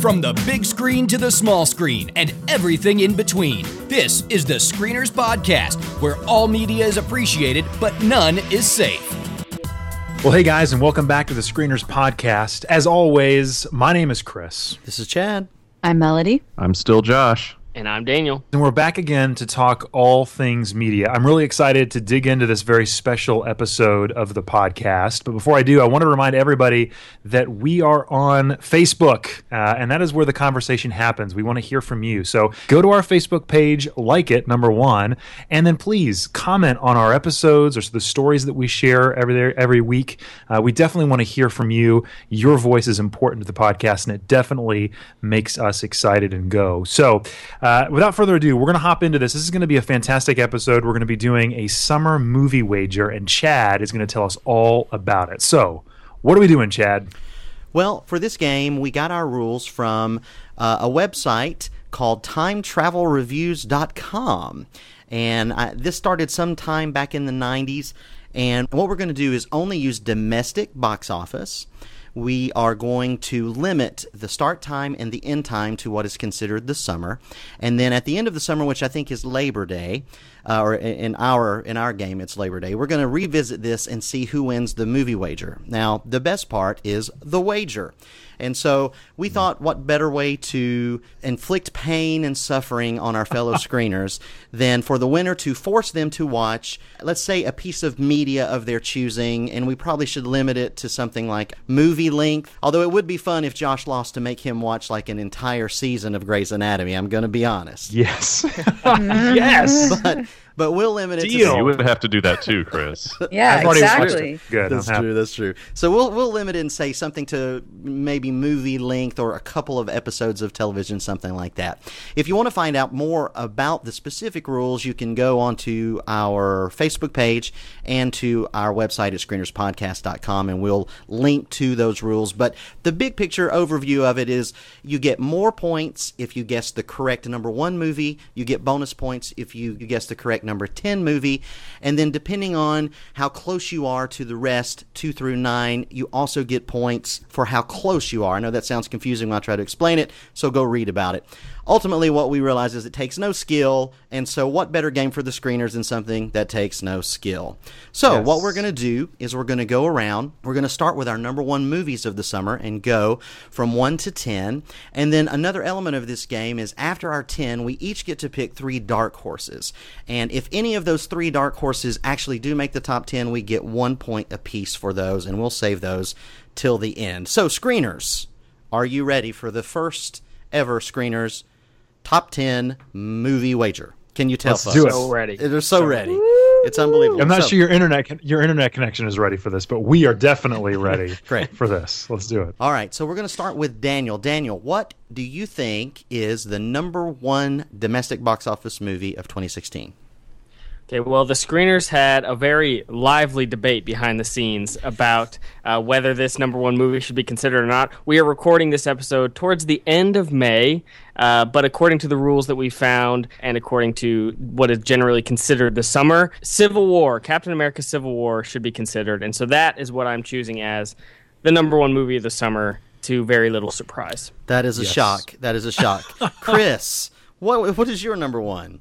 From the big screen to the small screen and everything in between, this is the Screeners Podcast, where all media is appreciated, but none is safe. Well, hey guys, and welcome back to the Screeners Podcast. As always, my name is Chris. This is Chad. I'm Melody. I'm still Josh. And I'm Daniel. And we're back again to talk all things media. I'm really excited to dig into this very special episode of the podcast. But before I do, I want to remind everybody that we are on Facebook, uh, and that is where the conversation happens. We want to hear from you. So go to our Facebook page, like it, number one, and then please comment on our episodes or the stories that we share every, every week. Uh, we definitely want to hear from you. Your voice is important to the podcast, and it definitely makes us excited and go. So, uh, without further ado, we're going to hop into this. This is going to be a fantastic episode. We're going to be doing a summer movie wager, and Chad is going to tell us all about it. So, what are we doing, Chad? Well, for this game, we got our rules from uh, a website called TimeTravelReviews.com. And I, this started sometime back in the 90s. And what we're going to do is only use domestic box office we are going to limit the start time and the end time to what is considered the summer. And then at the end of the summer, which I think is Labor Day, uh, or in our in our game it's Labor Day. We're going to revisit this and see who wins the movie wager. Now, the best part is the wager. And so we thought, what better way to inflict pain and suffering on our fellow screeners than for the winner to force them to watch, let's say, a piece of media of their choosing, and we probably should limit it to something like movie length. Although it would be fun if Josh lost to make him watch like an entire season of Grey's Anatomy. I'm going to be honest. Yes. yes. But but we'll limit it. Deal. To you would have to do that too, Chris. yeah, exactly. Good. That's true. That's true. So we'll we'll limit it and say something to maybe movie length or a couple of episodes of television, something like that. If you want to find out more about the specific rules, you can go onto our Facebook page and to our website at screenerspodcast.com, and we'll link to those rules. But the big picture overview of it is you get more points if you guess the correct number one movie. You get bonus points if you guess the correct number 10 movie. And then, depending on how close you are to the rest, 2 through 9, you also get points for how close you are. I know that sounds confusing when I try to explain it, so go read about it ultimately what we realize is it takes no skill and so what better game for the screeners than something that takes no skill? So yes. what we're going to do is we're going to go around we're going to start with our number one movies of the summer and go from 1 to 10 and then another element of this game is after our 10 we each get to pick three dark horses. And if any of those three dark horses actually do make the top 10 we get one point apiece for those and we'll save those till the end. So screeners are you ready for the first ever screeners top 10 movie wager. Can you tell Let's us? Do it. So ready. They're so ready. It's unbelievable. I'm not so, sure your internet your internet connection is ready for this, but we are definitely ready Great. for this. Let's do it. All right, so we're going to start with Daniel. Daniel, what do you think is the number one domestic box office movie of 2016? Okay, well, the screeners had a very lively debate behind the scenes about uh, whether this number one movie should be considered or not. We are recording this episode towards the end of May, uh, but according to the rules that we found and according to what is generally considered the summer, Civil War, Captain America Civil War, should be considered. And so that is what I'm choosing as the number one movie of the summer, to very little surprise. That is a Yes. shock. That is a shock. Chris, what what is your number one?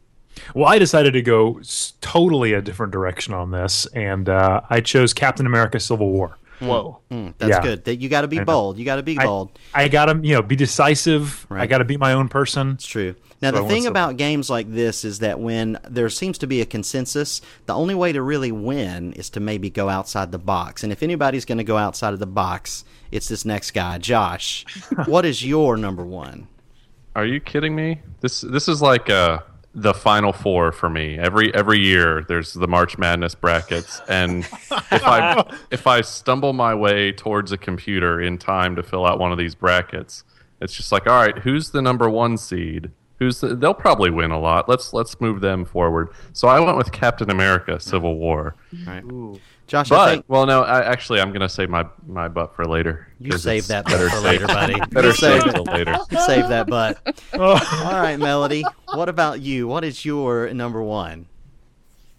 Well, I decided to go totally a different direction on this, and uh, I chose Captain America: Civil War. Whoa. Mm, that's Yeah. good. That you got to be bold. You got to be I- bold. I gotta, you know, be decisive. I gotta be my own person. It's true. Now, So the thing some- about games like this is that when there seems to be a consensus, the only way to really win is to maybe go outside the box. And if anybody's going to go outside of the box, it's this next guy, Josh. what is your number one? Are you kidding me? This this is like uh, the final four for me. Every every year there's the March Madness brackets, and if I if I stumble my way towards a computer in time to fill out one of these brackets, it's just like, all right, who's the number one seed? Who's the, they'll probably win a lot. Let's let's move them forward. So I went with Captain America: Civil War. Josh, I But think well, no, I, actually I'm gonna save my my butt for later. you 'cause save that better for later, buddy. Better save save till later. Save that butt. All oh. right, Melody. What about you? What is your number one?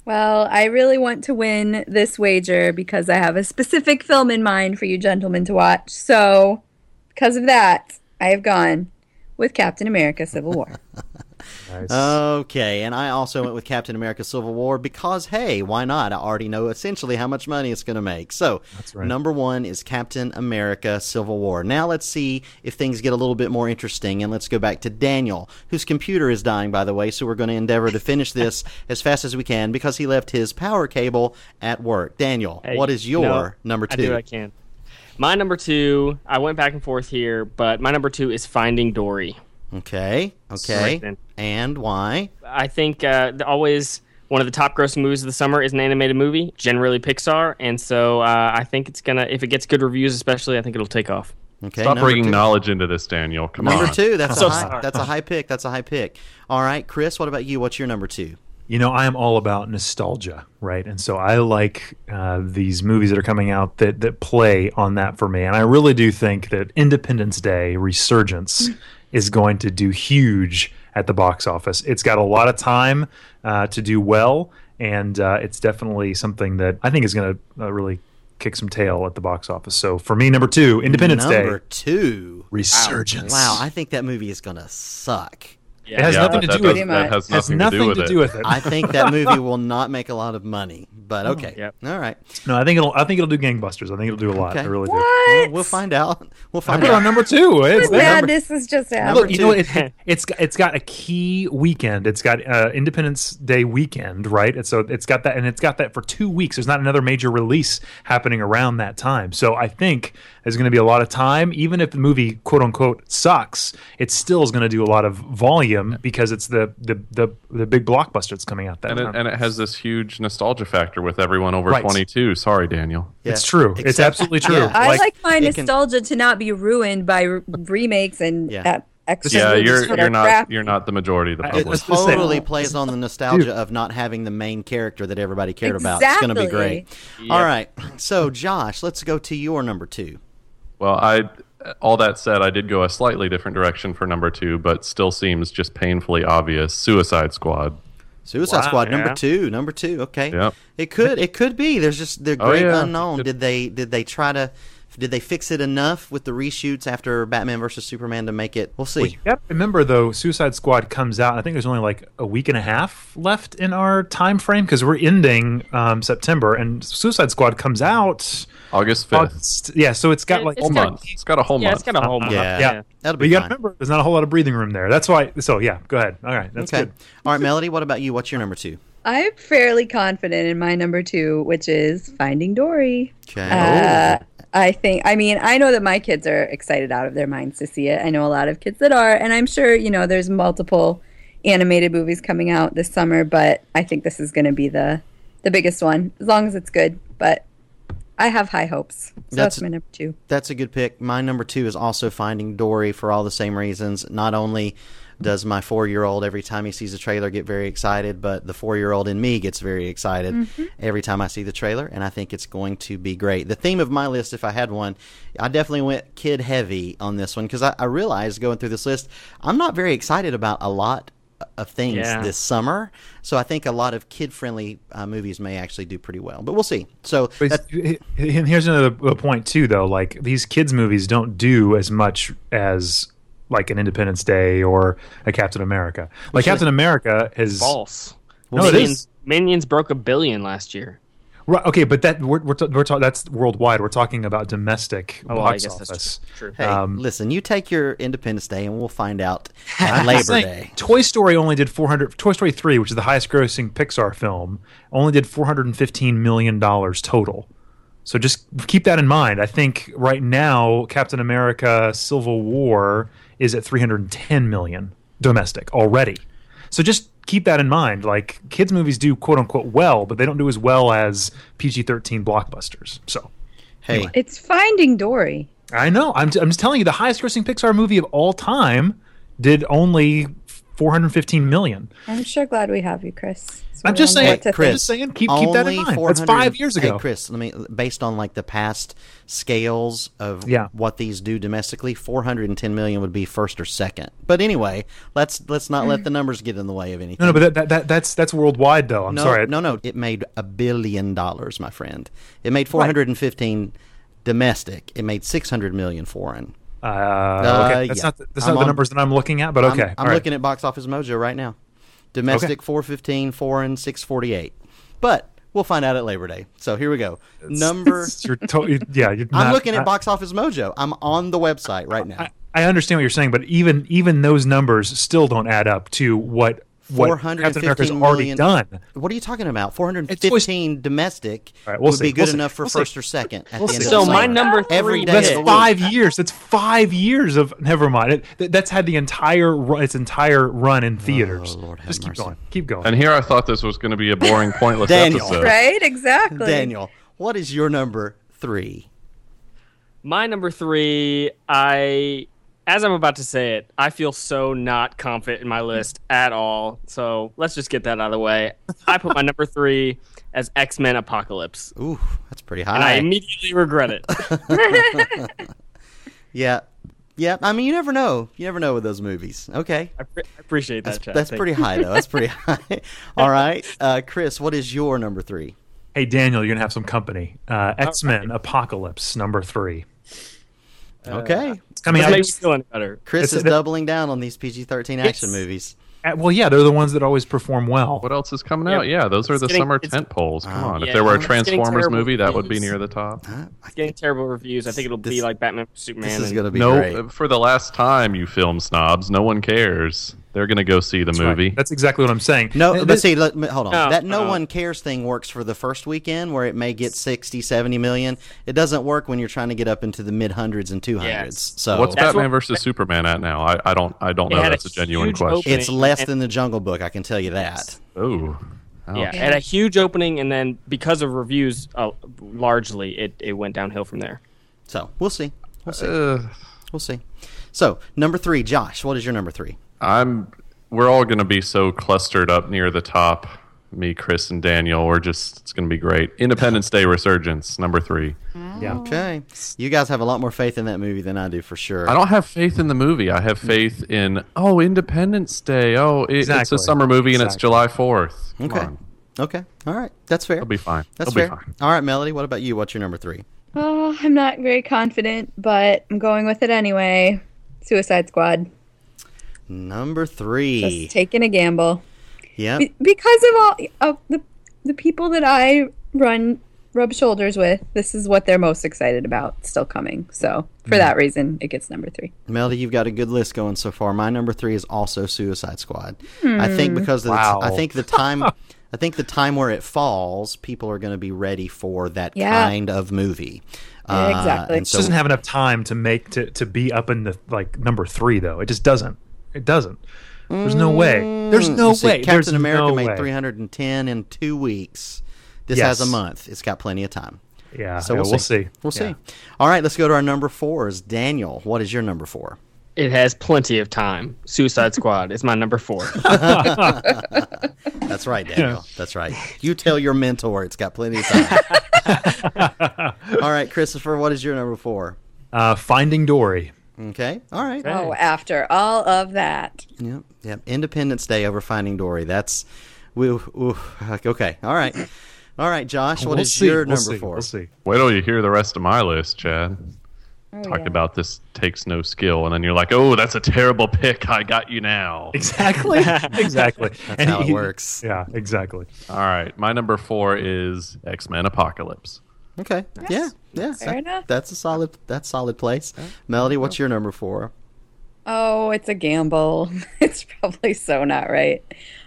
Well, I really want to win this wager because I have a specific film in mind for you gentlemen to watch. So, because of that, I have gone with Captain America: Civil War. Nice. Okay, and I also went with Captain America Civil War because, hey, why not? I already know essentially how much money it's going to make. So, right. number one is Captain America Civil War. Now, let's see if things get a little bit more interesting, and let's go back to Daniel, whose computer is dying, by the way, so we're going to endeavor to finish this as fast as we can because he left his power cable at work. Daniel, Hey, what is your no, number I two? do what I can. My number two, I went back and forth here, but my number two is Finding Dory. Okay, okay. Right. And why? I think uh, always one of the top grossing movies of the summer is an animated movie, generally Pixar, and so uh, I think it's gonna if it gets good reviews, especially, I think it'll take off. Okay, Stop bringing two. knowledge into this, Daniel. Come on, Number two, that's So a high, sorry. that's a high pick. That's a high pick. All right, Chris, what about you? What's your number two? You know, I am all about nostalgia, right? And so I like uh, these movies that are coming out that that play on that for me. And I really do think that Independence Day Resurgence is going to do huge at the box office. It's got a lot of time uh, to do well, and uh, it's definitely something that I think is going to uh, really kick some tail at the box office. So for me, number two, Independence Day. number two. Resurgence. Wow, I think that movie is gonna suck. It has Yeah, nothing to do does- with it. That has has nothing, nothing to do with it. I think that movie will not make a lot of money, but okay. Yep. All right. No, I think it'll. I think it'll do gangbusters. I think it'll do a lot. Okay. I really do. Well, What? we'll find out. We'll find. I find put it on out. number two. It's What there. madness is just happening? Look, you know, two. it, it, it's got- it's got a key weekend. It's got uh, Independence Day weekend, right? And so it's got that, and it's got that for two weeks. There's not another major release happening around that time. So I think there's going to be a lot of time, even if the movie quote unquote sucks. It still is going to do a lot of volume because it's the the the, the big blockbuster that's coming out that And it, and it has this huge nostalgia factor with everyone over Right. 22. Sorry, Daniel. Yeah. It's true. it's absolutely true. Yeah. I like, my it can- nostalgia to not be ruined by re- remakes and Yeah. uh, extra Yeah, you're you're not crappy. you're not the majority of the public. It public. let's just say- totally plays on the nostalgia of not having the main character that everybody cared about. It's going to be Exactly. great. All right. So, Josh, let's go to your number two. Well, I all that said, I did go a slightly different direction for number two, but still seems just painfully obvious. Suicide Squad. Suicide Wow, Squad number two, number two. Okay, Yep. it could it could be. There's just the Oh, great yeah. unknown. Did they did they try to did they fix it enough with the reshoots after Batman versus Superman to make it? We'll see. You have remember though, Suicide Squad comes out. I think there's only like a week and a half left in our time frame because we're ending um, September, and Suicide Squad comes out. August 5th. August- yeah, so it's got It- like it's whole got- month. It's got a whole Yeah, month. it's got a whole month. Yeah. yeah. That'll But be you got to remember, there's not a whole lot of breathing room there. That's why. So yeah, go ahead. All right, that's okay. good. All right, Melody. What about you? What's your number two? I'm fairly confident in my number two, which is Finding Dory. Okay. Uh, I think, I mean, I know that my kids are excited out of their minds to see it. I know a lot of kids that are, and I'm sure, you know, there's multiple animated movies coming out this summer, but I think this is going to be the the biggest one, as long as it's good. But I have high hopes. So That's- that's, my number two. That's a good pick. My number two is also Finding Dory for all the same reasons. Not only does my four year old every time he sees a trailer get very excited, but the four year old in me gets very excited every time I see the trailer, and I think it's going to be great. The theme of my list, if I had one, I definitely went kid heavy on this one because I, I realized going through this list, I'm not very excited about a lot of things Yeah. this summer. So I think a lot of kid friendly uh, movies may actually do pretty well, but we'll see. So But that- it's- and here's another point too, though. Like these kids' movies don't do as much as like an Independence Day or a Captain America. Like Captain America is False. No, it Minions, is. Minions broke a billion last year. Right, okay, but that we're we're, ta- we're ta- that's worldwide. We're talking about domestic Oh, well, I box guess office. that's true. Hey, Um, listen, you take your Independence Day and we'll find out on Labor just Day. Toy Story only did 400. Toy Story 3, which is the highest grossing Pixar film, only did 415 million dollars total. So just keep that in mind. I think right now Captain America: Civil War is at 310 million domestic already. So just keep that in mind. Like kids movies do quote unquote well, but they don't do as well as PG-13 blockbusters. So Hey, It's Finding Dory. I know. I'm, I'm just telling you, the highest grossing Pixar movie of all time did only 415 million. I'm sure glad we have you, Chris. So I'm just saying, what to Chris, think. just saying, keep, keep that in mind. That's 400 five years ago. Hey, Chris, let me based on like the past scales of Yeah. what these do domestically, 410 million would be first or second. But anyway, let's let's not let the numbers get in the way of anything. No, no, but that, that, that, that's that's worldwide, though. I'm no, sorry. no, no. It made a billion dollars, my friend. It made 415 domestic. It made 600 million foreign. Uh, okay, that's yeah. not the, that's I'm not the numbers that I'm looking at, but okay. I'm, I'm right. looking at Box Office Mojo right now. Domestic 415, foreign 648. But we'll find out at Labor Day. So here we go. Number. You're to- yeah, you're I'm not- looking at I- Box Office Mojo. I'm on the website right now. I, I understand what you're saying, but even even those numbers still don't add up to what what Captain America's 415 already done. What are you talking about? It's always- 415 domestic All right, we'll would see. be good We'll see. enough for We'll see. first or second at We'll the end see. of So the my summer. number Every three day That's of the week. five years. That's five years of never mind. It, th- that's had the entire its entire run in theaters. Oh, Lord Just keep mercy. going. Keep going. And here I thought this was going to be a boring, pointless Daniel. episode. Right? Exactly. Daniel, what is your number three? My number three, I, as I'm about to say it, I feel so not confident in my list at all. So let's just get that out of the way. I put my number three as X Men Apocalypse, Ooh, that's pretty high. and I immediately regret it. yeah. Yeah, I mean, you never know. You never know with those movies. Okay. I, pre- I appreciate that. That's, Chad. that's Thank pretty you. high, though. That's pretty high. All right. Uh, Chris, what is your number three? hey Daniel, you're gonna have some company. Uh, X Men Apocalypse number three. Okay. It's coming out. make me feel better. Chris it's- is that- doubling down on these PG 13 action movies. uh, well, yeah, they're the ones that always perform well. What else is coming Yeah, out? Yeah, those are the getting- summer tent poles. Come on. yeah, if there were a Transformers terrible movie, that would be near the top. Huh? It's getting terrible reviews. I think it'll be like Batman vs Superman. This is going to be No, great. for the last time, you film snobs, no one cares. They're going to go see the That's right. movie. That's exactly what I'm saying. No, but this- see, let, me- hold on. No, that no no. one cares thing works for the first weekend where it may get 60, 70 million. It doesn't work when you're trying to get up into the mid hundreds and 200s. Yes. So What's That's Batman what- versus Superman at now? I, I don't I don't know. had a That's a genuine question. opening. it's less and- than the Jungle Book, I can tell you that. Oh, Yeah, and a huge opening, and then because of reviews, uh, largely it, it went downhill from there. So we'll see. We'll see. Uh, We'll see. So number three, Josh. What is your number three? I'm. We're all going to be so clustered up near the top. Me, Chris, and Daniel. We're just. It's going to be great. Independence Day Resurgence, number three. yeah. Oh. Okay, you guys have a lot more faith in that movie than I do, for sure. I don't have faith in the movie. I have faith in oh Independence Day. Oh, it, it's Exactly. a summer movie and it's Exactly. July Fourth. Okay. Okay. All right. That's fair. It'll be fine. That's It'll fair. be fine. All right, Melody. What about you? What's your number three? Oh, I'm not very confident, but I'm going with it anyway. Suicide Squad. Number three. Just taking a gamble. Yeah. Be- because of all of the the people that I run rub shoulders with, this is what they're most excited about still coming. So for that reason, it gets number three. Melody, you've got a good list going so far. My number three is also Suicide Squad. I think because of the Wow. I think the time, I think the time where it falls, people are going to be ready for that Yeah. kind of movie. Uh, Yeah, exactly. and It so, doesn't have enough time to make to, to be up in the like number three though. It just doesn't. It doesn't. There's no way. There's no see, way. Captain There's America no made way. 310 in two weeks. This Yes. has a month. It's got plenty of time. Yeah. So yeah, we'll, we'll see. see. We'll Yeah. see. All right, let's go to our number four. Is Daniel? What is your number four? It has plenty of time. Suicide Squad is my number four. That's right, Daniel. That's right. You tell your mentor it's got plenty of time. All right, Christopher, what is your number four? Uh, Finding Dory. Okay. All right. Oh, after all of that. Yep. Yep. Independence Day over Finding Dory. That's. We, ooh, okay. All right. All right, Josh. What We'll is see. your We'll number see. 4 We'll see. Wait till you hear the rest of my list, Chad. Oh, Talk yeah. about this takes no skill, and then you're like, oh, that's a terrible pick. I got you now. Exactly. exactly. That's how it works. Yeah. Exactly. All right, my number four is X Men Apocalypse. Okay. Yeah. Yeah. Fair That- enough. That's a solid. That's solid place. Melody, what's your number four? Oh, it's a gamble. It's probably so not right.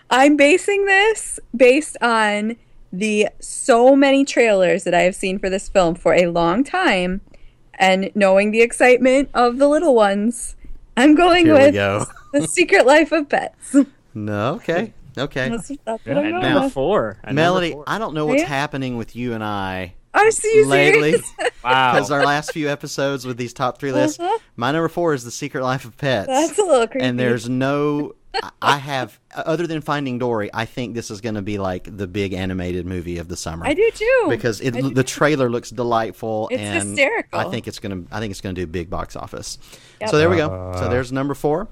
I'm basing this based on the so many trailers that I have seen for this film for a long time and knowing the excitement of the little ones. I'm going Here with go. The Secret Life of Pets. No. Okay. Okay. That's, that's At what I'm going number with. four. At number Melody, four. I don't know oh, what's Yeah. happening with you and I Are you lately. wow. Because our last few episodes with these top three lists, Uh-huh. my number four is The Secret Life of Pets. That's a little creepy. and there's no I- I have other than Finding Dory, I think this is going to be like the big animated movie of the summer. I do too. because it, do the too. trailer looks delightful It's and hysterical. I think it's going to I think it's going to do big box office. Yep. So there we go. So there's number 4.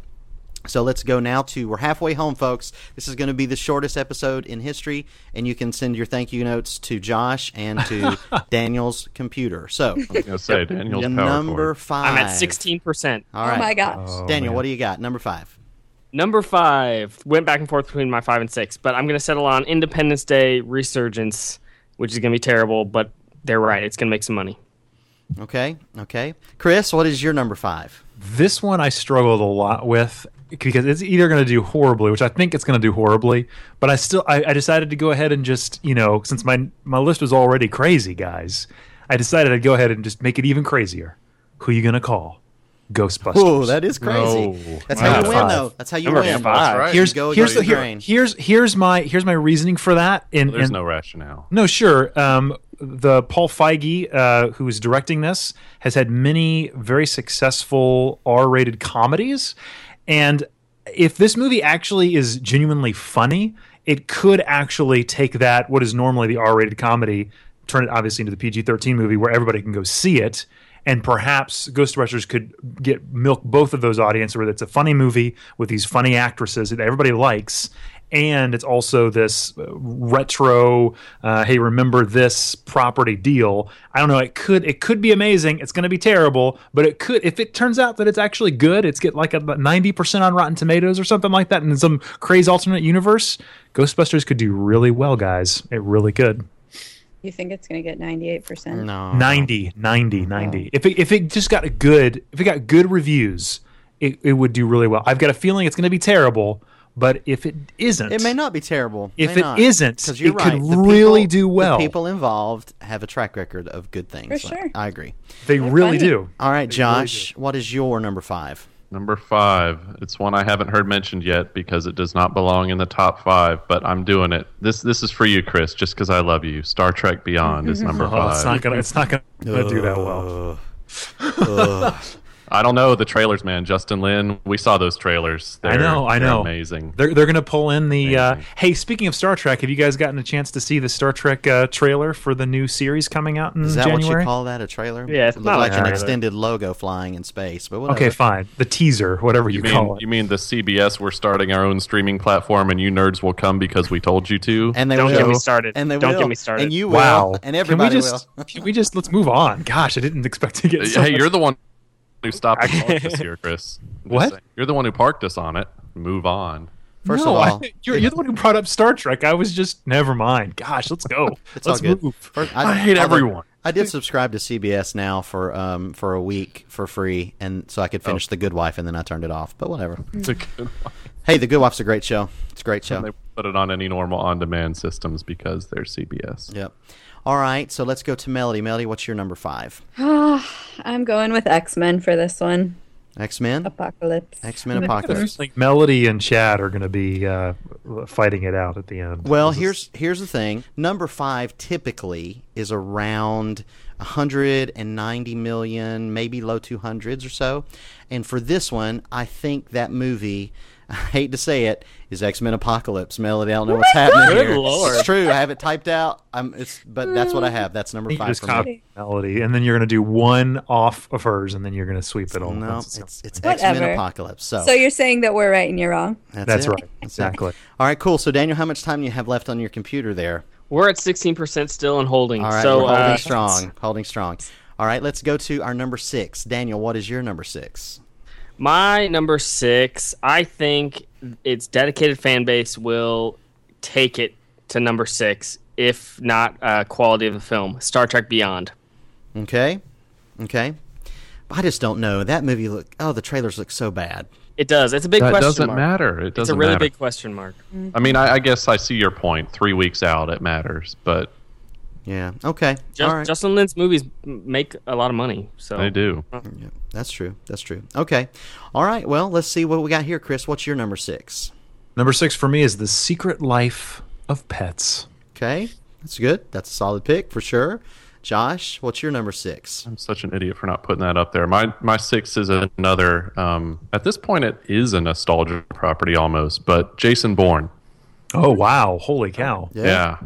So let's go now to we're halfway home, folks. This is going to be the shortest episode in history, and you can send your thank you notes to Josh and to Daniel's computer. So I was gonna say Daniel's power number five. I'm at 16%. All right, Oh my gosh. Oh, Daniel, man. what do you got? Number five. Number five went back and forth between my five and six, but I'm going to settle on Independence Day Resurgence, which is going to be terrible, but they're right. It's going to make some money. Okay, okay. Chris, what is your number five? This one I struggled a lot with because it's either going to do horribly, which I think it's going to do horribly, but I still I, I decided to go ahead and just you know since my my list was already crazy, guys, I decided I'd go ahead and just make it even crazier. Who you gonna call? Ghostbusters. Oh, that is crazy. No. That's Wow. how you win, though. That's how you Number win. five. That's right. here's You go here's the, here- here's here's my here's my reasoning for that. And, There's and- no rationale. No, sure. Um, the Paul Feig, uh, who is directing this, has had many very successful R-rated comedies, and if this movie actually is genuinely funny, it could actually take that what is normally the R-rated comedy, turn it obviously into the PG-13 movie where everybody can go see it. And perhaps Ghostbusters could get milk both of those audiences, where it's a funny movie with these funny actresses that everybody likes, and it's also this uh, retro uh, hey remember this property deal. I don't know it could it could be amazing. It's going to be terrible but it could if it turns out that it's actually good it's get like about 90% on rotten tomatoes or something like that in some crazy alternate universe ghostbusters could do really well guys. It really could. You think it's going to get 98%? No. 90 90 90 if it, if it just got a good if it got good reviews it, it would do really well. I've got a feeling it's going to be terrible but if it isn't It may not be terrible. If May it not. isn't, 'Cause you're it could right. The really people- do well. The people involved have a track record of good things. For sure. I agree. they really funny. do All right, Josh, what is your number five? Number five. It's one I haven't heard mentioned yet because it does not belong in the top five, but I'm doing it. This this is for you, Chris, just because I love you. Star Trek Beyond is mm-hmm. number Oh, five. it's not gonna. It's not gonna do that well. I don't know the trailers, man. Justin Lin, we saw those trailers. They're, I know. I they're know. Amazing. They're they're gonna pull in the. Uh, hey, speaking of Star Trek, have you guys gotten a chance to see the Star Trek uh, trailer for the new series coming out in Is that January? what you call that? A trailer? Yeah, it's it not like an extended logo flying in space. But whatever. okay, fine. The teaser, whatever you, You call it. you mean the CBS? We're starting our own streaming platform, and you nerds will come because we told you to. And they Don't will. get me started. And they Don't will. get me started. And you will. wow. And everybody can we just, will. Can we just let's move on? Gosh, I didn't expect to get. So hey, much- you're the one who stopped and parked us here, Chris. I'm What? saying. You're the one who parked us on it. Move on. First No, of I- all, you're, you're the one who brought up Star Trek. I was just never mind. Gosh, let's go. It's all let's good. move. First, I hate although everyone. I did subscribe to CBS now for um for a week for free, and so I could Oh. finish The Good Wife, and then I turned it off. But whatever. It's a good. Hey, The Good Wife's a great show. It's a great show. They put it on any normal on-demand systems because they're CBS. Yep. All right, so let's go to Melody. Melody, what's your number five? I'm going with X Men for this one. X Men. Apocalypse. X Men Apocalypse. I Apocalypse. think Melody and Chad are going to be uh, fighting it out at the end. Well, This is- here's here's the thing. Number five typically is around 190 million, maybe low 200s or so. And for this one, I think that movie, I hate to say it, is X Men Apocalypse. Melody, I don't know what's happening Good here. Lord. It's true. I have it typed out. I'm, it's, but that's what I have. That's number you five just for me. copy Melody, and then you're going to do one off of hers, and then you're going to sweep it all. No, That's- it's it's X Men Apocalypse. So, So you're saying that we're right and you're wrong? that's, That's right. Exactly. All right, cool. So Daniel, how much time do you have left on your computer there? We're at 16% still and holding. All right, so, we're holding uh, strong. Holding strong. All right, let's go to our number six. Daniel, what is your number six? My number six, I think its dedicated fan base will take it to number six, if not uh, quality of the film. Star Trek Beyond. Okay, okay. I just don't know. That movie look. Oh, the trailers look so bad. It does. It's a big That question doesn't mark. matter. It doesn't matter. It's a really matter. big question mark. I mean, I, I guess I see your point. Three weeks out, it matters, but Yeah. Okay. Just, All right. Justin Lin's movies make a lot of money. So they do. Yeah, that's true. That's true. Okay. All right. Well, let's see what we got here, Chris. What's your number six? Number six for me is The Secret Life of Pets. Okay, that's good. That's a solid pick for sure. Josh, what's your number six? I'm such an idiot for not putting that up there. My my six is another. Um, at this point, it is a nostalgia property almost, but Jason Bourne. Oh wow! Holy cow! Yeah, yeah,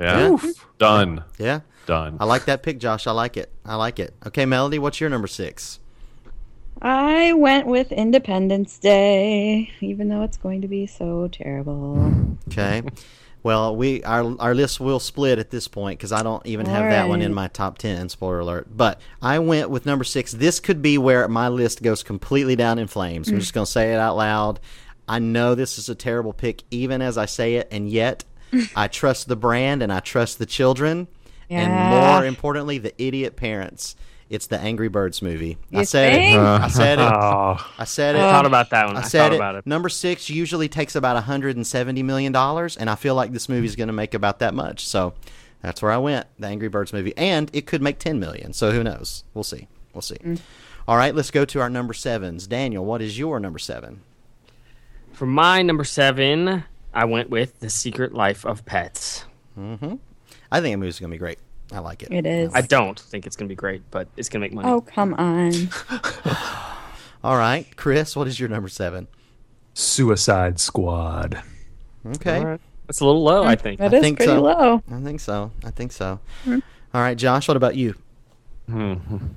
Yeah. done, Yeah. done. I like that pick, Josh. I like it. I like it. Okay, Melody, what's your number six? I went with Independence Day, even though it's going to be so terrible. Okay. Well, we our our list will split at this point because I don't even have that one in my top ten. Spoiler alert! But I went with number six. This could be where my list goes completely down in flames. I'm mm. just going to say it out loud. I know this is a terrible pick, even as I say it, and yet I trust the brand and I trust the children, and more importantly, the idiot parents. It's the Angry Birds movie. I You said think? it. I said it. Oh, I said it. I thought about that one. I, I said thought it. about it. Number six usually takes about 170 million dollars, and I feel like this movie is going to make about that much. So that's where I went. The Angry Birds movie, and it could make 10 million, So who knows? We'll see. We'll see. Mm. All right, let's go to our number sevens. Daniel, what is your number seven? For my number seven, I went with The Secret Life of Pets. Mm-hmm. I think the movie's going to be great. I like it. It is. I don't think it's going to be great, but it's going to make money. Oh, come on. All right, Chris, what is your number seven? Suicide Squad. Okay, All right. That's a little low, I think. That is think pretty so. low. I think so. I think so. Hmm. All right, Josh, what about you? Hmm.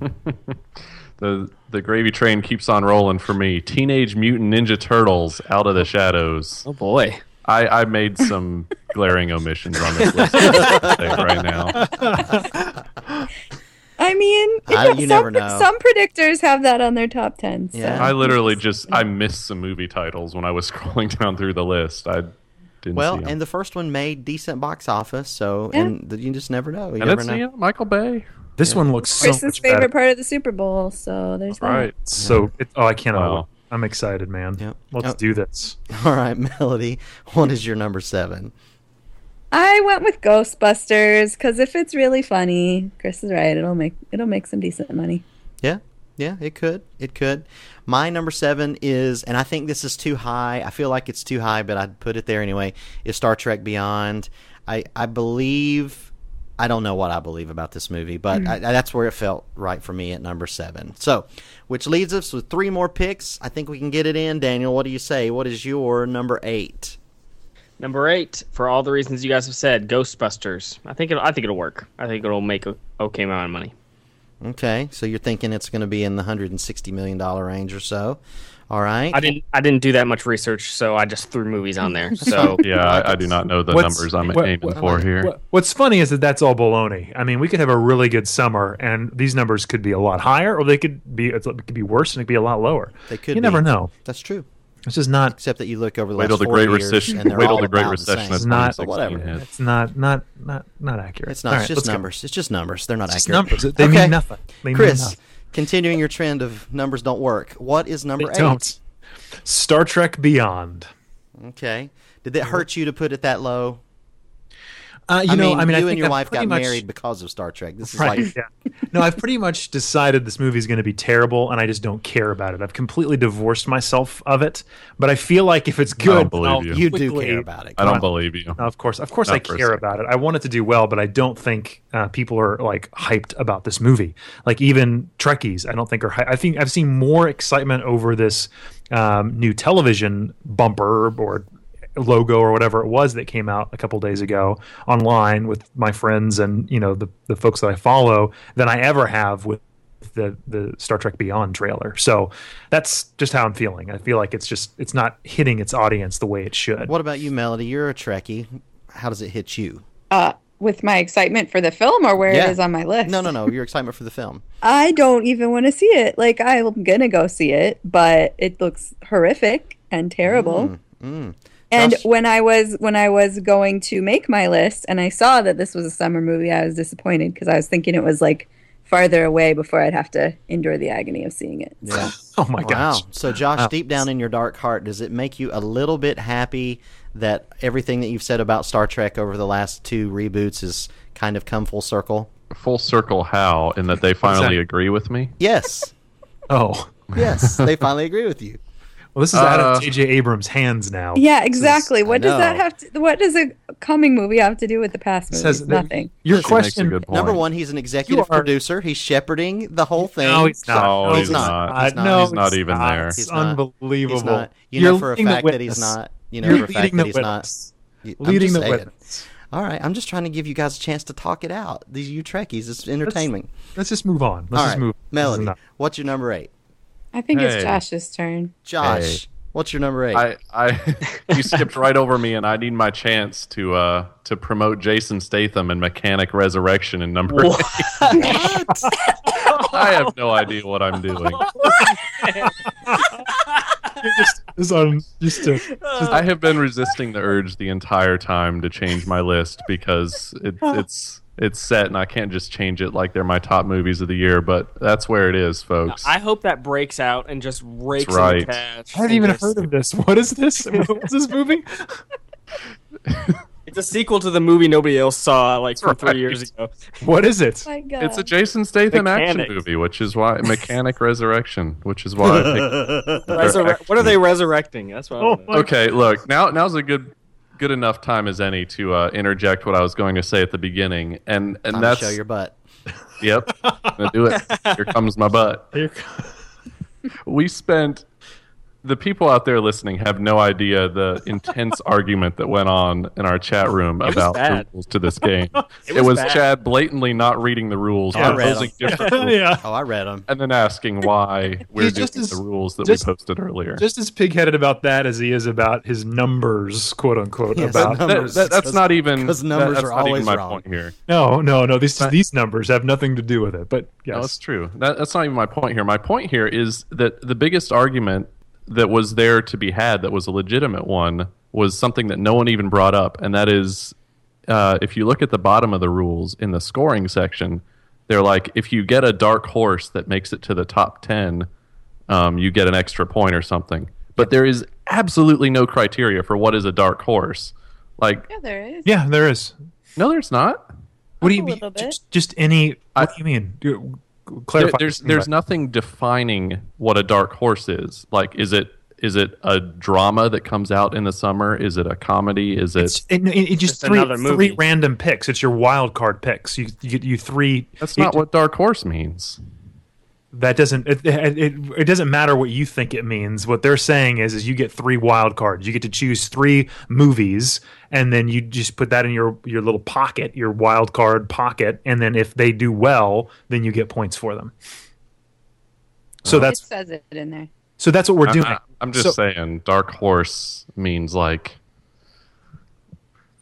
The the gravy train keeps on rolling for me. Teenage Mutant Ninja Turtles Out of the Shadows. Oh, boy. I, I made some glaring omissions on this list right now. I mean, I- you some, never know. some predictors have that on their top 10. So. Yeah. I literally just I missed some movie titles when I was scrolling down through the list. I didn't Well, see 'em. and the first one made decent box office, so Yeah. and you just never know. You and never it's know. you know, Michael Bay. This one looks so Chris's much favorite better. part of the Super Bowl, so there's that. Right. So, it, oh, I cannot. Uh, wow. Wait. I'm excited, man. Yep. Let's Yep. do this. All right, Melody, what is your number seven? I went with Ghostbusters because if it's really funny, Chris is right. It'll make it'll make some decent money. Yeah, yeah, it could, it could. My number seven is, and I think this is too high. I feel like it's too high, but I'd put it there anyway. Is Star Trek Beyond? I I believe. I don't know what I believe about this movie, but hmm. I, I- that's where it felt right for me at number seven. So, which leaves us with three more picks. I think we can get it in. Daniel, what do you say? What is your number eight? Number eight, for all the reasons you guys have said, Ghostbusters. I think it'll, I think it'll work. I think it'll make a okay amount of money. Okay, so you're thinking it's going to be in the 160 million dollar range or so. All right. I didn't I didn't do that much research, so I just threw movies on there. So Yeah, I, I do not know the What's- numbers I'm what- aiming what- for here. What- What's funny is that that's all baloney. I mean, we could have a really good summer, and these numbers could be a lot higher, or they could be it could be worse, and it could be a lot lower. They could You be. never know. That's true. It's just not. Except that you look over the Wait last till the 40 Great years, Recession. and they're Wait till the Great Recession The of not- whatever. hits. It's not. Not. Not. Not accurate. It's not. All it's right, just let's go. numbers. It's just numbers. They're not It's accurate. numbers. They Okay. mean nothing. They mean Chris, nothing. Continuing your trend of numbers don't work. What is number They eight? don't. Star Trek Beyond. Okay. Did it hurt you to put it that low? Uh, you I know, mean, I mean, I you think and your I've wife got much- married because of Star Trek. This is Right. like yeah. No, I've pretty much decided this movie is going to be terrible, and I just don't care about it. I've completely divorced myself of it. But I feel like if it's good, believe I'll you. you do care about it. I don't on. believe you. No, of course, of course, Not I care about it. I want it to do well, but I don't think uh, people are like hyped about this movie. Like even Trekkies, I don't think are. Hy- I think I've seen more excitement over this um, new television bumper or logo or whatever it was that came out a couple days ago online with my friends and you know the the folks that I follow than I ever have with the the Star Trek Beyond trailer. So that's just how I'm feeling. I feel like it's just it's not hitting its audience the way it should. What about you, Melody? You're a Trekkie. How does it hit you? Uh, with my excitement for the film or where Yeah. it is on my list. No, no, no. Your excitement for the film. I don't even want to see it. Like I'm gonna go see it, but it looks horrific and terrible. Mm. And Josh? when I was when I was going to make my list and I saw that this was a summer movie, I was disappointed because I was thinking it was like farther away before I'd have to endure the agony of seeing it. Yeah. Oh my Wow. gosh. So, Josh, Wow. deep down in your dark heart, does it make you a little bit happy that everything that you've said about Star Trek over the last two reboots has kind of come full circle? Full circle how? In that they finally Exactly. agree with me? Yes. Oh. Yes. they finally agree with you. Well, this is out Uh, of J.J. Abrams' hands now. Yeah, exactly. I What does that have to what does a coming movie have to do with the past movie? It says that- Nothing. Your She question. Number one, he's an executive are- producer. He's shepherding the whole thing. No, he's not. No, No, he's not. He's not. No, He's not it's even there. It's He's unbelievable. He's not. You You're know for a leading the fact that he's witness. not. You know You're for a fact leading that the he's not. witness. You- I'm Leading the saying. witness. All right, I'm just trying to give you guys a chance to talk it out. These you Trekkies, it's entertainment. Let's just move on. Let's All just move. Melody, what's your number eight? I think Hey. it's Josh's turn. Josh, Hey. what's your number eight? I, I you skipped right over me, and I need my chance to uh to promote Jason Statham and Mechanic Resurrection in number eight. I have no idea what I'm doing. just, just on just to, I have been resisting the urge the entire time to change my list because it, it's it's set, and I can't just change it like they're my top movies of the year. But that's where it is, folks. I hope that breaks out and just rakes in right. the catch. I haven't even heard of this. What is this? What's this movie? It's a sequel to the movie nobody else saw, like from three years ago. What is it? My God. It's a Jason Statham action movie, which is why Mechanic Resurrection, which is why I picked. Resurre- what are they resurrecting? That's what. Oh wanna Okay, look now. Now's a good, good enough time as any to uh, interject what I was going to say at the beginning, and and Time that's to show your butt. yep. I'm gonna do it. Here comes my butt. Here- We spent. The people out there listening have no idea the intense argument that went on in our chat room was about the rules to this game. it was was. Chad blatantly not reading the rules, oh, I read proposing different rules, yeah. Oh, I read them. and then asking why we're He's doing just as- the rules that just- we posted earlier. Just as pig-headed about that as he is about his numbers, quote unquote. Yes, about the That- numbers, that- that's not even 'cause that- numbers that's are not always my wrong. point here. no, no, no. These these numbers have nothing to do with it. But No, that's true. That, that's not even my point here. My point here is that the biggest argument that was there to be had, that was a legitimate one, was something that no one even brought up, and that is, uh, if you look at the bottom of the rules in the scoring section, they're like, if you get a dark horse that makes it to the top ten, um, you get an extra point or something. But there is absolutely no criteria for what is a dark horse. Like, yeah, there is. yeah, there is. no, there's not. What do you mean? Just, just any? What do you mean? Do- There- there's there's nothing defining what a dark horse is. Like, is it is it a drama that comes out in the summer? Is it a comedy? Is it? It's, it, it, it just, Just three, another movie. three random picks. It's your wild card picks. You you, you three. That's you- not what dark horse means. That doesn't. It, it, it, it doesn't matter what you think it means. What they're saying is, is you get three wild cards. You get to choose three movies, and then you just put that in your your little pocket, your wild card pocket, and then if they do well, then you get points for them. So it that's says it in there. so that's what we're I- doing. I, am just So- saying, dark horse means like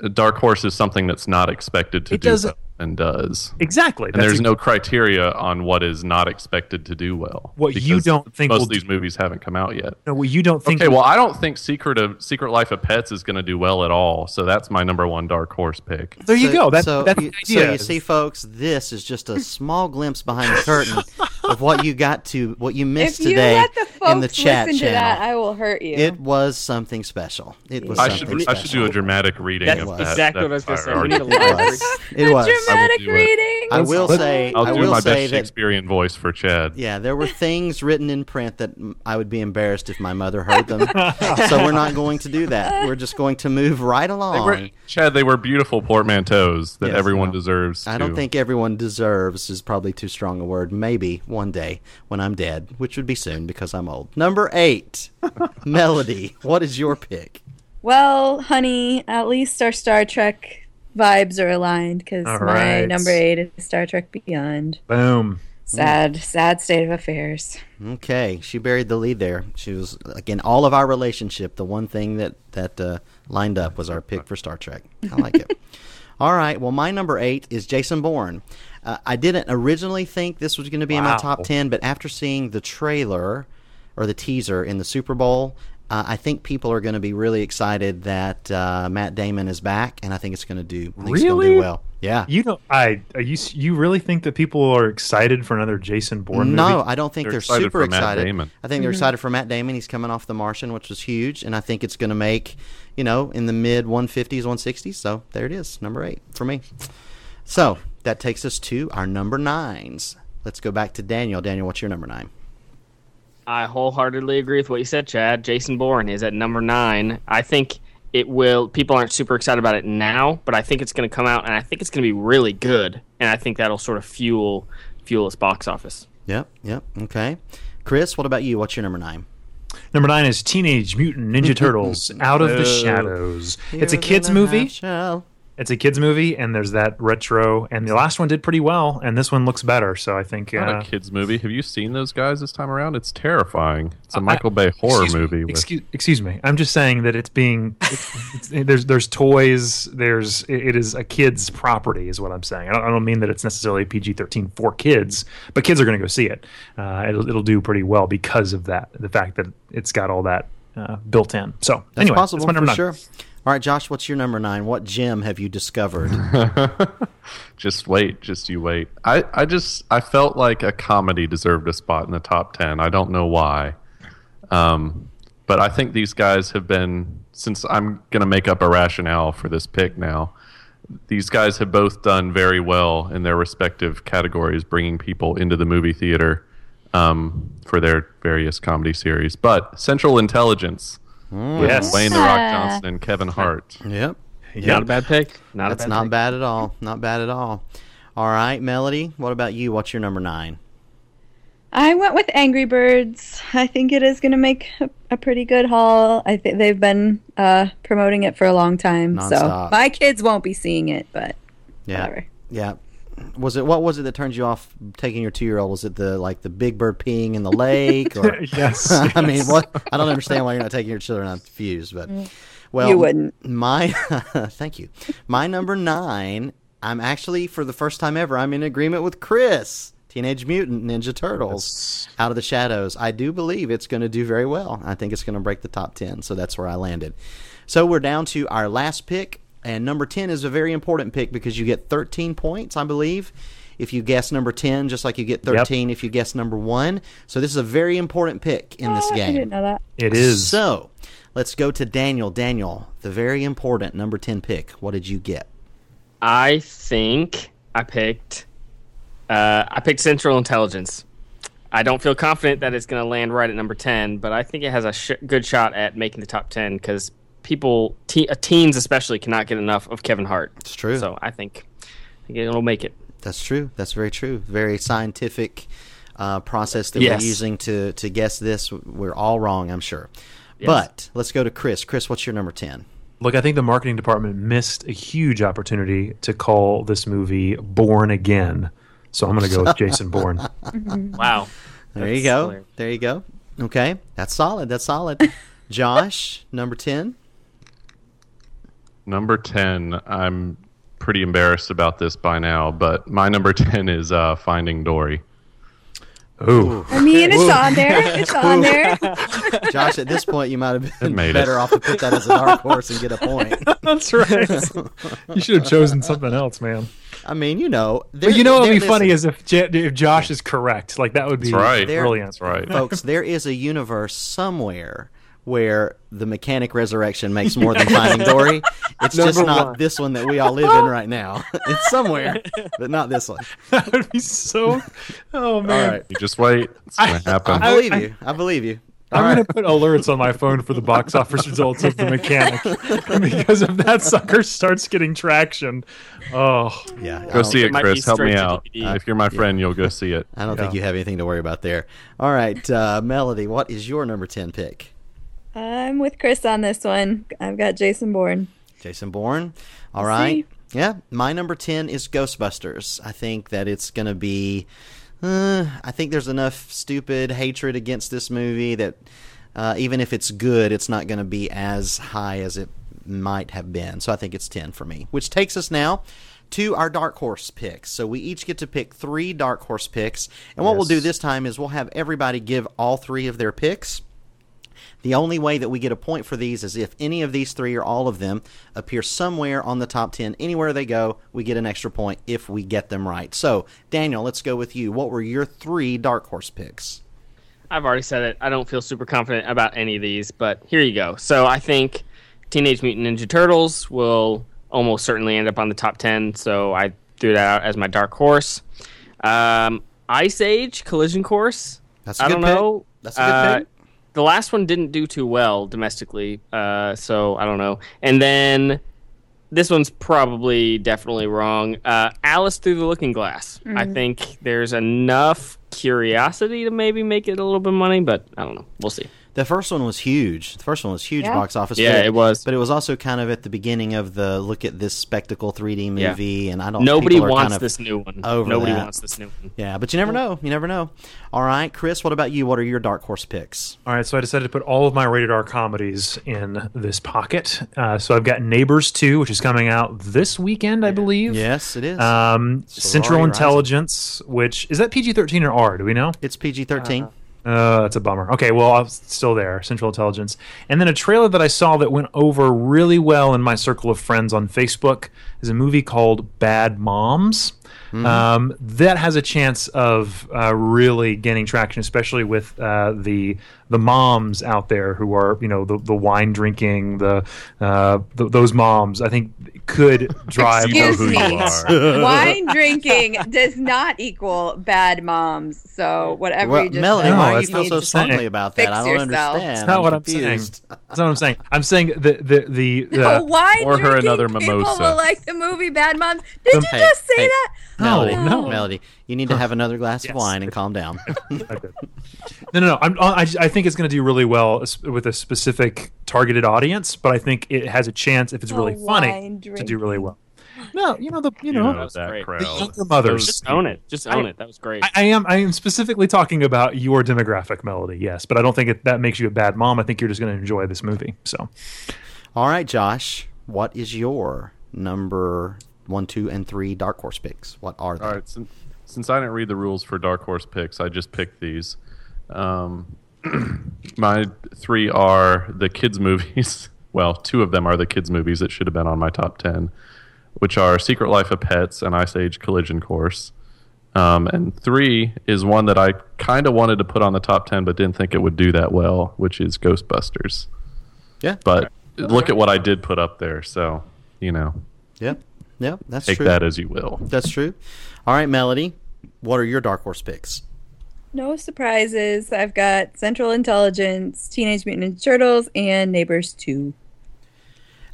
a dark horse is something that's not expected to It do doesn't- well and does. exactly. And there's ex- no criteria on what is not expected to do well. What you don't think most will of these movies haven't come out yet. no, what you don't think. Okay, well, I don't think Secret of Secret Life of Pets is going to do well at all. So that's my number one dark horse pick. there you So- go. That's so, that's you, the so you see, folks, this is just a small glimpse behind the curtain of what you got to, what you missed If you today let the folks in the chat listen channel. to that, I will hurt you. it was something special. It was I something should I should do a dramatic reading That's of that. exactly that what I was going to say. fire We need a argument. live It was. It was. Dramatic do reading. I will say. I'll I do will my say best that. Shakespearean voice for Chad. Yeah, there were things written in print that I would be embarrassed if my mother heard them. so we're not going to do that. We're just going to move right They along. were, Chad, they were beautiful portmanteaus that Yes, everyone well, deserves. I don't to- think everyone deserves is probably too strong a word. Maybe one day when I'm dead, which would be soon because I'm old. Number eight, Melody. What is your pick? Well, honey, at least our Star Trek vibes are aligned because my right. number eight is Star Trek Beyond. Boom. Sad, sad state of affairs. Okay, she buried the lead there. She was like in all of our relationship. The one thing that that uh, lined up was our pick for Star Trek. I like it. All right. Well, my number eight is Jason Bourne. Uh, I didn't originally think this was going to be in my top ten, but after seeing the trailer or the teaser in the Super Bowl, uh, I think people are going to be really excited that uh, Matt Damon is back, and I think it's going to do I think it's gonna Really? do well. Yeah. You don't. I. Are you. You really think that people are excited for another Jason Bourne No, movie? I don't think They're they're, excited super for Matt excited. Damon. I think they're excited for Matt Damon. He's coming off The Martian, which was huge, and I think it's going to make, you know, in the mid 150s, 160s. So there it is, number eight for me. So that takes us to our number nines. Let's go back to Daniel. Daniel, what's your number nine? I wholeheartedly agree with what you said, Chad. Jason Bourne is at number nine. I think it will. People aren't super excited about it now, but I think it's going to come out, and I think it's going to be really good. And I think that'll sort of fuel fuel its box office. Yep, yep, okay. Chris, what about you? What's your number nine? Number nine is Teenage Mutant Ninja Turtles: Out of the Shadows. It's a kids in movie. Half shell. it's a kids movie, and there's that retro, and the last one did pretty well, and this one looks better. So I think Not uh, a kids movie. Have you seen those guys this time around? It's terrifying. It's a Michael Bay horror excuse me, movie. with, excuse, excuse me. I'm just saying that it's being it's, it's, there's there's toys. There's it it is a kid's property, is what I'm saying. I don't, I don't mean that it's necessarily PG-13 for kids, but kids are going to go see it. Uh, it'll it'll do pretty well because of that. The fact that it's got all that uh, built in. So That's anyway, possible that's my for nine. sure. All right, Josh, what's your number nine? What gem have you discovered? just wait, just you wait. I, I just I felt like a comedy deserved a spot in the top ten. I don't know why, um, but I think these guys have been since I'm gonna make up a rationale for this pick now. These guys have both done very well in their respective categories, bringing people into the movie theater um, for their various comedy series. But Central Intelligence with Yes. Dwayne the Rock Johnson and Kevin Hart. yep. Not a bad pick. Not That's a bad not pick. bad at all. Not bad at all. All right, Melody, what about you? What's your number nine? I went with Angry Birds. I think it is going to make a, a pretty good haul. I think they've been uh, promoting it for a long time. Nonstop. So my kids won't be seeing it, but Yeah. whatever. Yeah. Was it what was it that turned you off taking your two year old? Was it the like the big bird peeing in the lake? Or Yes. I mean, what? I don't understand why you're not taking your children. I'm confused, but mm. well, You wouldn't. My thank you. My number nine. I'm actually for the first time ever. I'm in agreement with Chris. Teenage Mutant Ninja Turtles Out of the Shadows. I do believe it's going to do very well. I think it's going to break the top 10, so that's where I landed. So we're down to our last pick, and number 10 is a very important pick because you get 13 points, I believe, if you guess number 10, just like you get 13 if you guess number 1. So this is a very important pick in this Oh, I game. didn't know that. It is. So let's go to Daniel. Daniel, the very important number 10 pick. What did you get? I think I picked. Uh, I picked Central Intelligence. I don't feel confident that it's going to land right at number ten, but I think it has a sh- good shot at making the top ten because people, te- uh, teens especially, cannot get enough of Kevin Hart. It's true. So I think, I think it'll make it. That's true. That's very true. Very scientific uh, process that Yes. we're using to to guess this. We're all wrong, I'm sure. But let's go to Chris. Chris, what's your number ten? Look, I think the marketing department missed a huge opportunity to call this movie Born Again. So I'm going to go with Jason Bourne. Wow. There you go. hilarious. There you go. Okay, that's solid. That's solid. Josh, number ten. Number 10, I'm pretty embarrassed about this by now, but my number 10 is uh, Finding Dory. Ooh. I mean, it's on there. It's on there. Josh, at this point, you might have been made it. better off to put that as a dark horse and get a point. That's right. you should have chosen something else, man. I mean, you know, But you know what would be there- funny is if, J- if Josh is correct. Like, that would be That's right. Brilliant. That's right. folks, there is a universe somewhere where the mechanic resurrection makes more than Finding Dory. It's just not one. this one that we all live in right now. it's somewhere, but not this one. that would be so. Oh, man. right. You just wait. It's going to happen. I believe you. I believe you. All I'm right. going to put alerts on my phone for the box office results of the mechanic because if that sucker starts getting traction, oh, Yeah. Go don't, see it, might Chris. Help me out. DVD. if you're my friend, you'll go see it. I don't think you have anything to worry about there. All right, uh, Melody, what is your number 10 pick? I'm with Chris on this one. I've got Jason Bourne. Jason Bourne. All We'll right. see. Yeah, my number 10 is Ghostbusters. I think that it's going to be. Uh, I think there's enough stupid hatred against this movie that uh, even if it's good, it's not going to be as high as it might have been. So I think it's 10 for me. Which takes us now to our dark horse picks. So we each get to pick three dark horse picks. And what we'll do this time is we'll have everybody give all three of their picks. The only way that we get a point for these is if any of these three or all of them appear somewhere on the top 10. Anywhere they go, we get an extra point if we get them right. So, Daniel, let's go with you. What were your three dark horse picks? I've already said it. I don't feel super confident about any of these, but here you go. So I think Teenage Mutant Ninja Turtles will almost certainly end up on the top 10, so I threw that out as my dark horse. Um, Ice Age Collision Course. That's a I good don't pick. know. That's a good Uh, pick. The last one didn't do too well domestically, uh, so I don't know. And then this one's probably definitely wrong. Uh, Alice Through the Looking Glass. I think there's enough curiosity to maybe make it a little bit of money, but I don't know. We'll see. The first one was huge. The first one was huge Yeah. box office. Yeah, but it was. But it was also kind of at the beginning of the look at this spectacle 3D movie, Yeah. movie, and I don't. Nobody wants kind of this new one. over Nobody that. wants this new one. Yeah, but you never know. You never know. All right, Chris. What about you? What are your dark horse picks? All right, so I decided to put all of my rated R comedies in this pocket. Uh, so I've got Neighbors 2, which is coming out this weekend, I believe. Yes, it is. Um, Central Sorority Intelligence, which is that PG 13 or R? Do we know? it's PG 13. Uh, Uh, that's a bummer. Okay, well, I'm still there. Central Intelligence, and then a trailer that I saw that went over really well in my circle of friends on Facebook is a movie called Bad Moms. Um, that has a chance of uh, really gaining traction, especially with uh, the the moms out there who are, you know, the, the wine drinking, the, uh, th those moms. I think could drive. You know Excuse who you me. are. Wine drinking does not equal bad moms. So whatever Well, you just Melanie, said, No, why do you feel so to- strongly about that? fix I don't yourself. understand. That's not I'm what I'm saying. That's not what I'm saying. I'm saying the the the, the No, wine Or her drinking another people mimosa. will like the movie Bad Moms. Did you Hey, just say hey, that? Melody, No, no. Melody, you need to have another glass of wine and calm down. No, no, no. I'm, uh, I, I think it's going to do really well with a specific targeted audience, but I think it has a chance if it's really Oh, funny wine to do really well. No, you know the you You know, know was that great. the crowd. younger mothers. Just own it. Just own it. That was great. I, I am I am specifically talking about your demographic, Melody. Yes, but I don't think it, that makes you a bad mom. I think you're just going to enjoy this movie. So All right, Josh, what is your number one, two, and three dark horse picks? What are they? All right. Since, since I didn't read the rules for Dark Horse picks, I just picked these. Um, my three are the kids' movies. Well, two of them are the kids' movies that should have been on my top 10, which are Secret Life of Pets and Ice Age Collision Course. Um, and three is one that I kind of wanted to put on the top 10, but didn't think it would do that well, which is Ghostbusters. Yeah. But look at what I did put up there. So, you know, Yep. Yep. That's take true. that as you will. That's true. All right, Melody, what are your dark horse picks? No surprises. I've got Central Intelligence, Teenage Mutant Ninja Turtles, and Neighbors 2.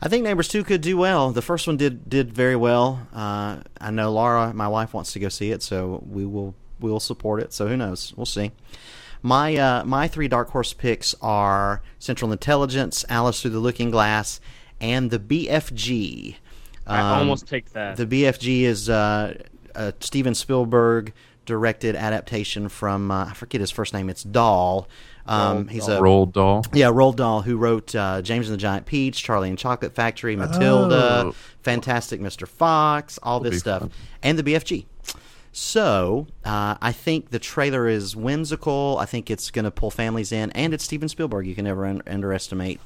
I think Neighbors Two could do well. The first one did did very well. Uh, I know Laura, my wife, wants to go see it, so we will we will support it. So who knows? We'll see. My uh, my three dark horse picks are Central Intelligence, Alice Through the Looking Glass, and the BFG. I Um, almost picked that. The BFG is uh, a Steven Spielberg directed adaptation from uh, I forget his first name. It's Dahl. Um, he's a Roald Dahl. yeah, Roald Dahl, who wrote uh, James and the Giant Peach, Charlie and Chocolate Factory, Matilda, Oh. Fantastic Mr. Fox, all this stuff, fun. and the BFG. So uh, I think the trailer is whimsical. I think it's going to pull families in, and it's Steven Spielberg. You can never un- underestimate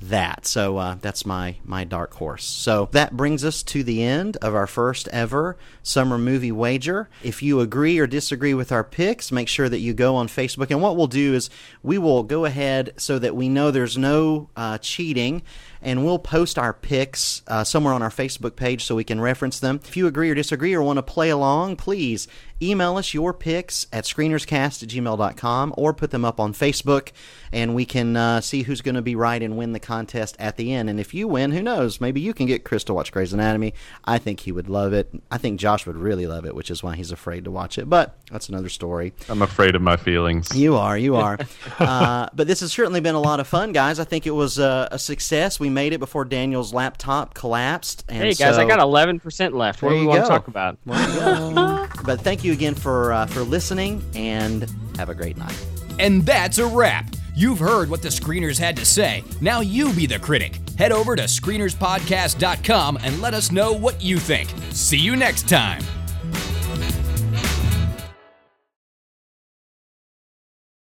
that. So uh, that's my my dark horse. So that brings us to the end of our first ever summer movie wager. If you agree or disagree with our picks, make sure that you go on Facebook. And what we'll do is we will go ahead so that we know there's no uh, cheating. And we'll post our picks uh, somewhere on our Facebook page so we can reference them. If you agree or disagree or want to play along, please email us your picks at screenerscast at gmail.com or put them up on Facebook and we can uh, see who's going to be right and win the contest at the end. And if you win, who knows? Maybe you can get Chris to watch Grey's Anatomy. I think he would love it. I think Josh would really love it, which is why he's afraid to watch it. But that's another story. I'm afraid of my feelings. You are, you are. uh, but this has certainly been a lot of fun, guys. I think it was uh, a success. We made it before Daniel's laptop collapsed. And hey guys, so- I got 11% left. What do we you want to talk about? But thank you again for uh, for listening, and have a great night. And that's a wrap. You've heard what the screeners had to say. Now you be the critic. Head over to screenerspodcast.com and let us know what you think. See you next time.